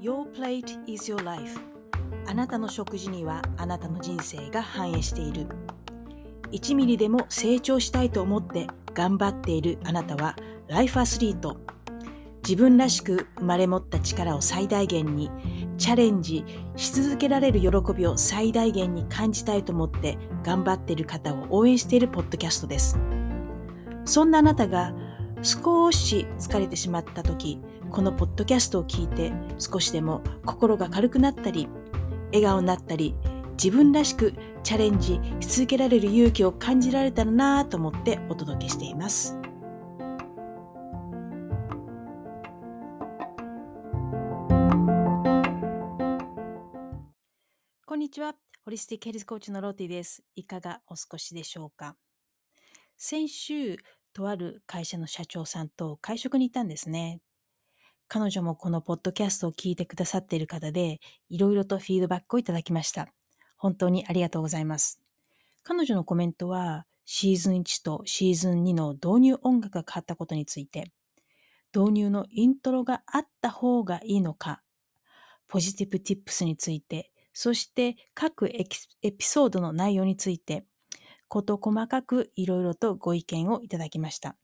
Your plate is your life. あなたの食事にはあなたの人生が反映している。1ミリでも成長したいと思って頑張っているあなたはライフアスリート。自分らしく生まれ持った力を最大限にチャレンジし続けられる喜びを最大限に感じたいと思って頑張っている方を応援しているポッドキャストですそんなあなたが少し疲れてしまった時このポッドキャストを聞いて少しでも心が軽くなったり笑顔になったり自分らしくチャレンジし続けられる勇気を感じられたらなと思ってお届けしています。にちは。ホリスティックヘルスコーチのローティです。いかがお過ごしでしょうか？先週、とある会社の社長さんと会食に行ったんですね。彼女もこのポッドキャストを聞いてくださっている方で、いろいろとフィードバックをいただきました。本当にありがとうございます。彼女のコメントは、シーズン1とシーズン2の導入音楽が変わったことについて、導入のイントロがあった方がいいのか、ポジティブティップスについて、そして各エピソードの内容について、こと細かくいろいろとご意見をいただきました。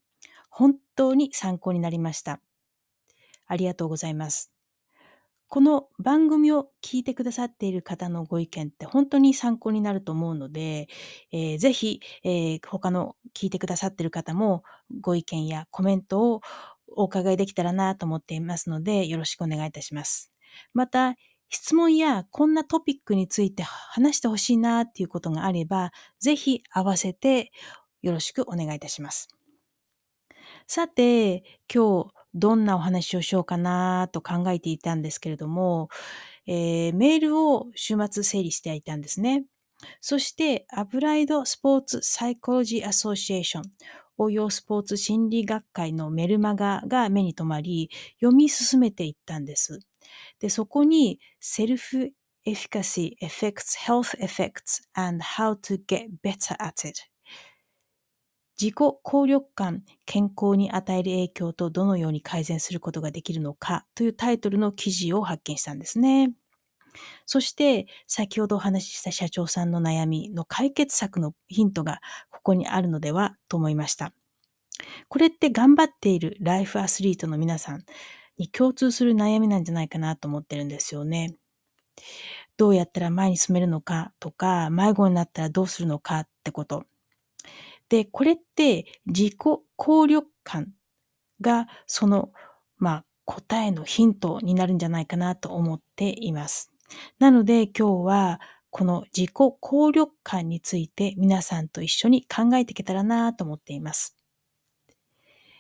本当に参考になりました。ありがとうございます。この番組を聞いてくださっている方のご意見って本当に参考になると思うので、えー、ぜひ、えー、他の聞いてくださっている方もご意見やコメントをお伺いできたらなと思っていますので、よろしくお願いいたします。また、質問やこんなトピックについて話してほしいなっていうことがあれば、ぜひ合わせてよろしくお願いいたします。さて、今日どんなお話をしようかなと考えていたんですけれども、えー、メールを週末整理していたんですね。そして、アプライドスポーツサイコロジーアソシエーション、応用スポーツ心理学会のメルマガが目に留まり、読み進めていったんです。で、そこに、セルフ efficacy affects health effects and how to get better at it 自己効力感、健康に与える影響とどのように改善することができるのかというタイトルの記事を発見したんですね。そして、先ほどお話しした社長さんの悩みの解決策のヒントがここにあるのではと思いました。これって頑張っているライフアスリートの皆さんに共通する悩みなんじゃないかなと思ってるんですよね。どうやったら前に進めるのかとか、迷子になったらどうするのかってこと。で、これって自己効力感がその、まあ、答えのヒントになるんじゃないかなと思っています。なので今日はこの自己効力感について皆さんと一緒に考えていけたらなと思っています。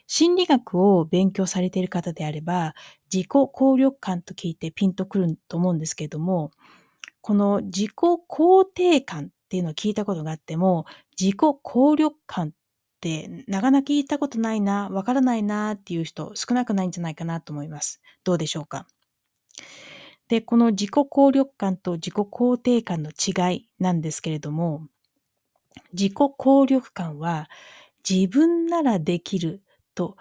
心理学を勉強されている方であれば、自己効力感と聞いてピンとくると思うんですけれども、この自己肯定感っていうのを聞いたことがあっても、自己効力感ってなかなか聞いたことないな、わからないなっていう人少なくないんじゃないかなと思います。どうでしょうか？で、この自己効力感と自己肯定感の違いなんですけれども、自己効力感は自分ならできると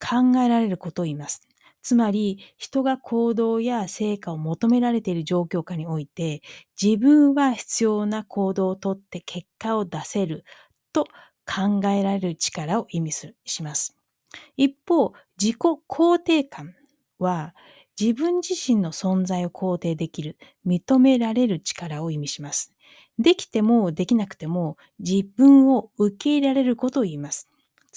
考えられることを言います。つまり、人が行動や成果を求められている状況下において、自分は必要な行動をとって結果を出せると考えられる力を意味するします。一方、自己肯定感は、自分自身の存在を肯定できる、認められる力を意味します。できてもできなくても自分を受け入れられることを言います。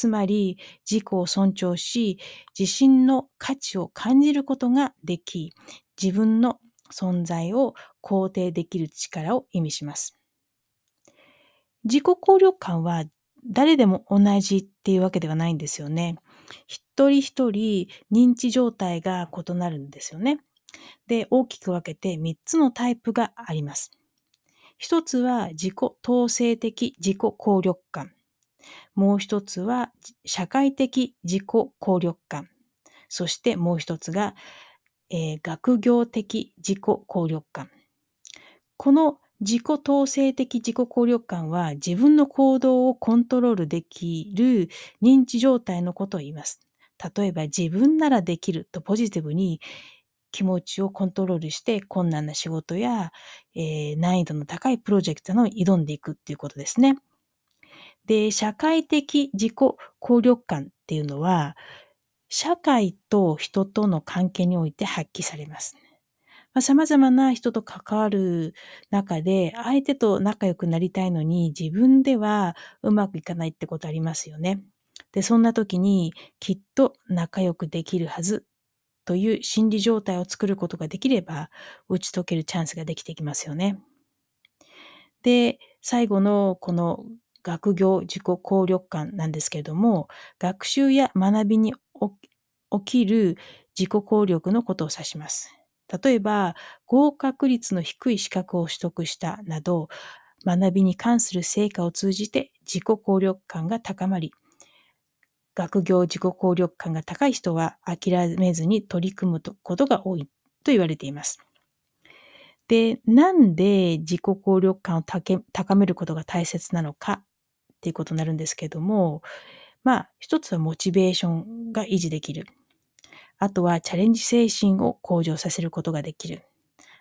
つまり自己を尊重し、自身の価値を感じることができ、自分の存在を肯定できる力を意味します。自己効力感は誰でも同じっていうわけではないんですよね。一人一人認知状態が異なるんですよね。で、大きく分けて3つのタイプがあります。一つは自己統制的自己効力感。もう一つは社会的自己効力感。そしてもう一つが、えー、学業的自己効力感。この自己統制的自己効力感は自分の行動をコントロールできる認知状態のことを言います。例えば自分ならできるとポジティブに気持ちをコントロールして困難な仕事や、えー、難易度の高いプロジェクトの挑んでいくっていうことですね。で、社会的自己効力感っていうのは、社会と人との関係において発揮されます。まあ、様々な人と関わる中で、相手と仲良くなりたいのに、自分ではうまくいかないってことありますよね。で、そんな時に、きっと仲良くできるはずという心理状態を作ることができれば、打ち解けるチャンスができてきますよね。で、最後のこの学業自己効力感なんですけれども、学習や学びに起きる自己効力のことを指します。例えば、合格率の低い資格を取得したなど、学びに関する成果を通じて自己効力感が高まり、学業自己効力感が高い人は諦めずに取り組むことが多いと言われています。で、なんで自己効力感を高めることが大切なのかっていうことになるんですけども、まあ、一つはモチベーションが維持できる。あとはチャレンジ精神を向上させることができる。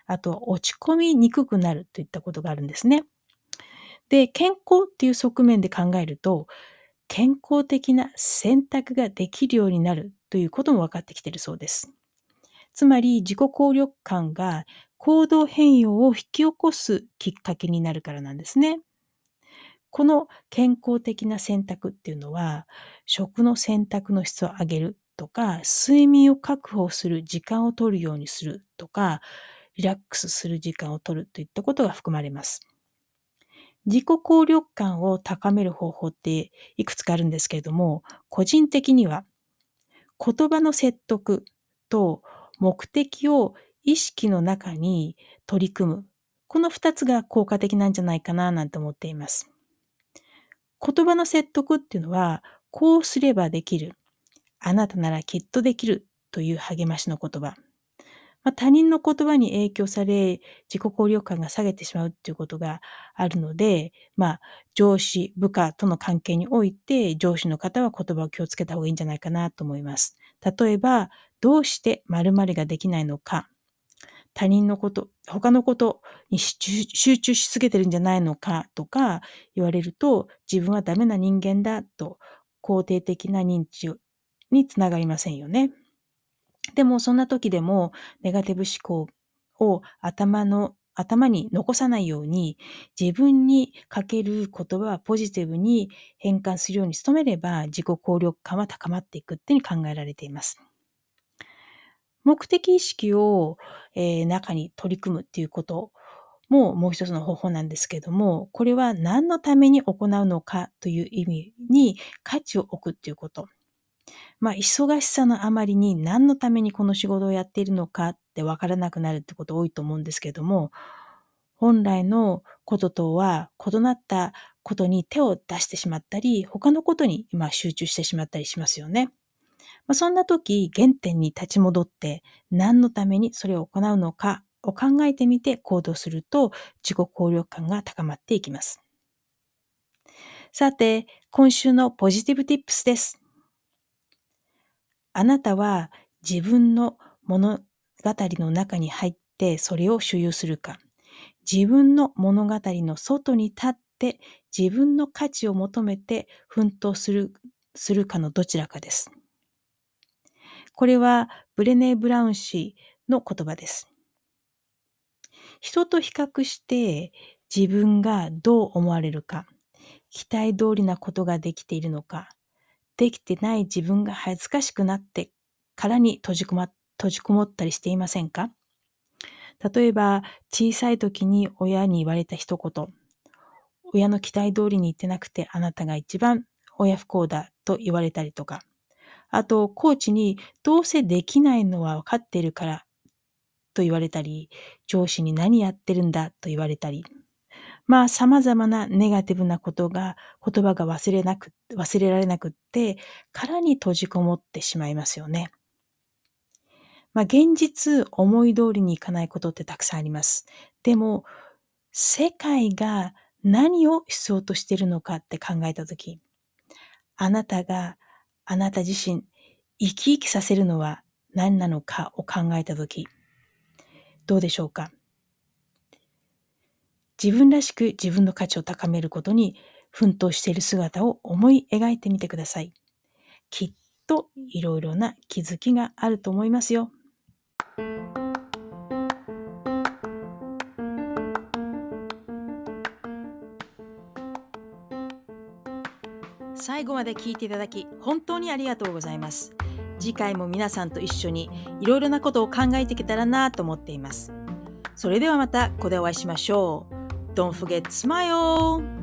あとは落ち込みにくくなるといったことがあるんですね。で、健康っていう側面で考えると、健康的な選択ができるようになるということも分かってきているそうです。つまり自己効力感が行動変容を引き起こすきっかけになるからなんですね。この健康的な選択っていうのは、食の選択の質を上げるとか、睡眠を確保する時間を取るようにするとか、リラックスする時間を取るといったことが含まれます。自己効力感を高める方法っていくつかあるんですけれども、個人的には言葉の説得と目的を意識の中に取り組む。この二つが効果的なんじゃないかななんて思っています。言葉の説得っていうのは、こうすればできる。あなたならきっとできるという励ましの言葉。まあ、他人の言葉に影響され、自己効力感が下げてしまうっていうことがあるので、まあ、上司、部下との関係において、上司の方は言葉を気をつけた方がいいんじゃないかなと思います。例えば、どうして〇〇ができないのか、他人のこと、他のことに集中しすぎてるんじゃないのかとか言われると、自分はダメな人間だと肯定的な認知につながりませんよね。でもそんな時でもネガティブ思考を頭の頭に残さないように自分にかける言葉はポジティブに変換するように努めれば自己効力感は高まっていくっていうふうに考えられています。目的意識を、えー、中に取り組むっていうことももう一つの方法なんですけども、これは何のために行うのかという意味に価値を置くっていうこと。まあ、忙しさのあまりに何のためにこの仕事をやっているのかってわからなくなるってこと多いと思うんですけども、本来のこととは異なったことに手を出してしまったり、他のことに今集中してしまったりしますよね。まあ、そんな時、原点に立ち戻って何のためにそれを行うのかを考えてみて行動すると自己効力感が高まっていきます。さて、今週のポジティブティップスです。あなたは自分の物語の中に入ってそれを所有するか、自分の物語の外に立って自分の価値を求めて奮闘するするかのどちらかです。これはブレネー・ブラウン氏の言葉です。人と比較して自分がどう思われるか、期待通りなことができているのか、できてない自分が恥ずかしくなって殻に閉じこま、閉じこもったりしていませんか？例えば、小さい時に親に言われた一言、親の期待通りに言ってなくてあなたが一番親不幸だと言われたりとか、あと、コーチにどうせできないのは分かっているからと言われたり、上司に何やってるんだと言われたり、まあ様々なネガティブなことが、言葉が忘れなく、忘れられなくって、殻に閉じこもってしまいますよね。まあ現実思い通りにいかないことってたくさんあります。でも、世界が何を必要としているのかって考えたとき、あなたがあなた自身生き生きさせるのは何なのかを考えたとき、どうでしょうか？自分らしく自分の価値を高めることに奮闘している姿を思い描いてみてください。きっといろいろな気づきがあると思いますよ。最後まで聞いていただき本当にありがとうございます。次回も皆さんと一緒にいろいろなことを考えていけたらなと思っています。それではまたここでお会いしましょう。Don't forget smile!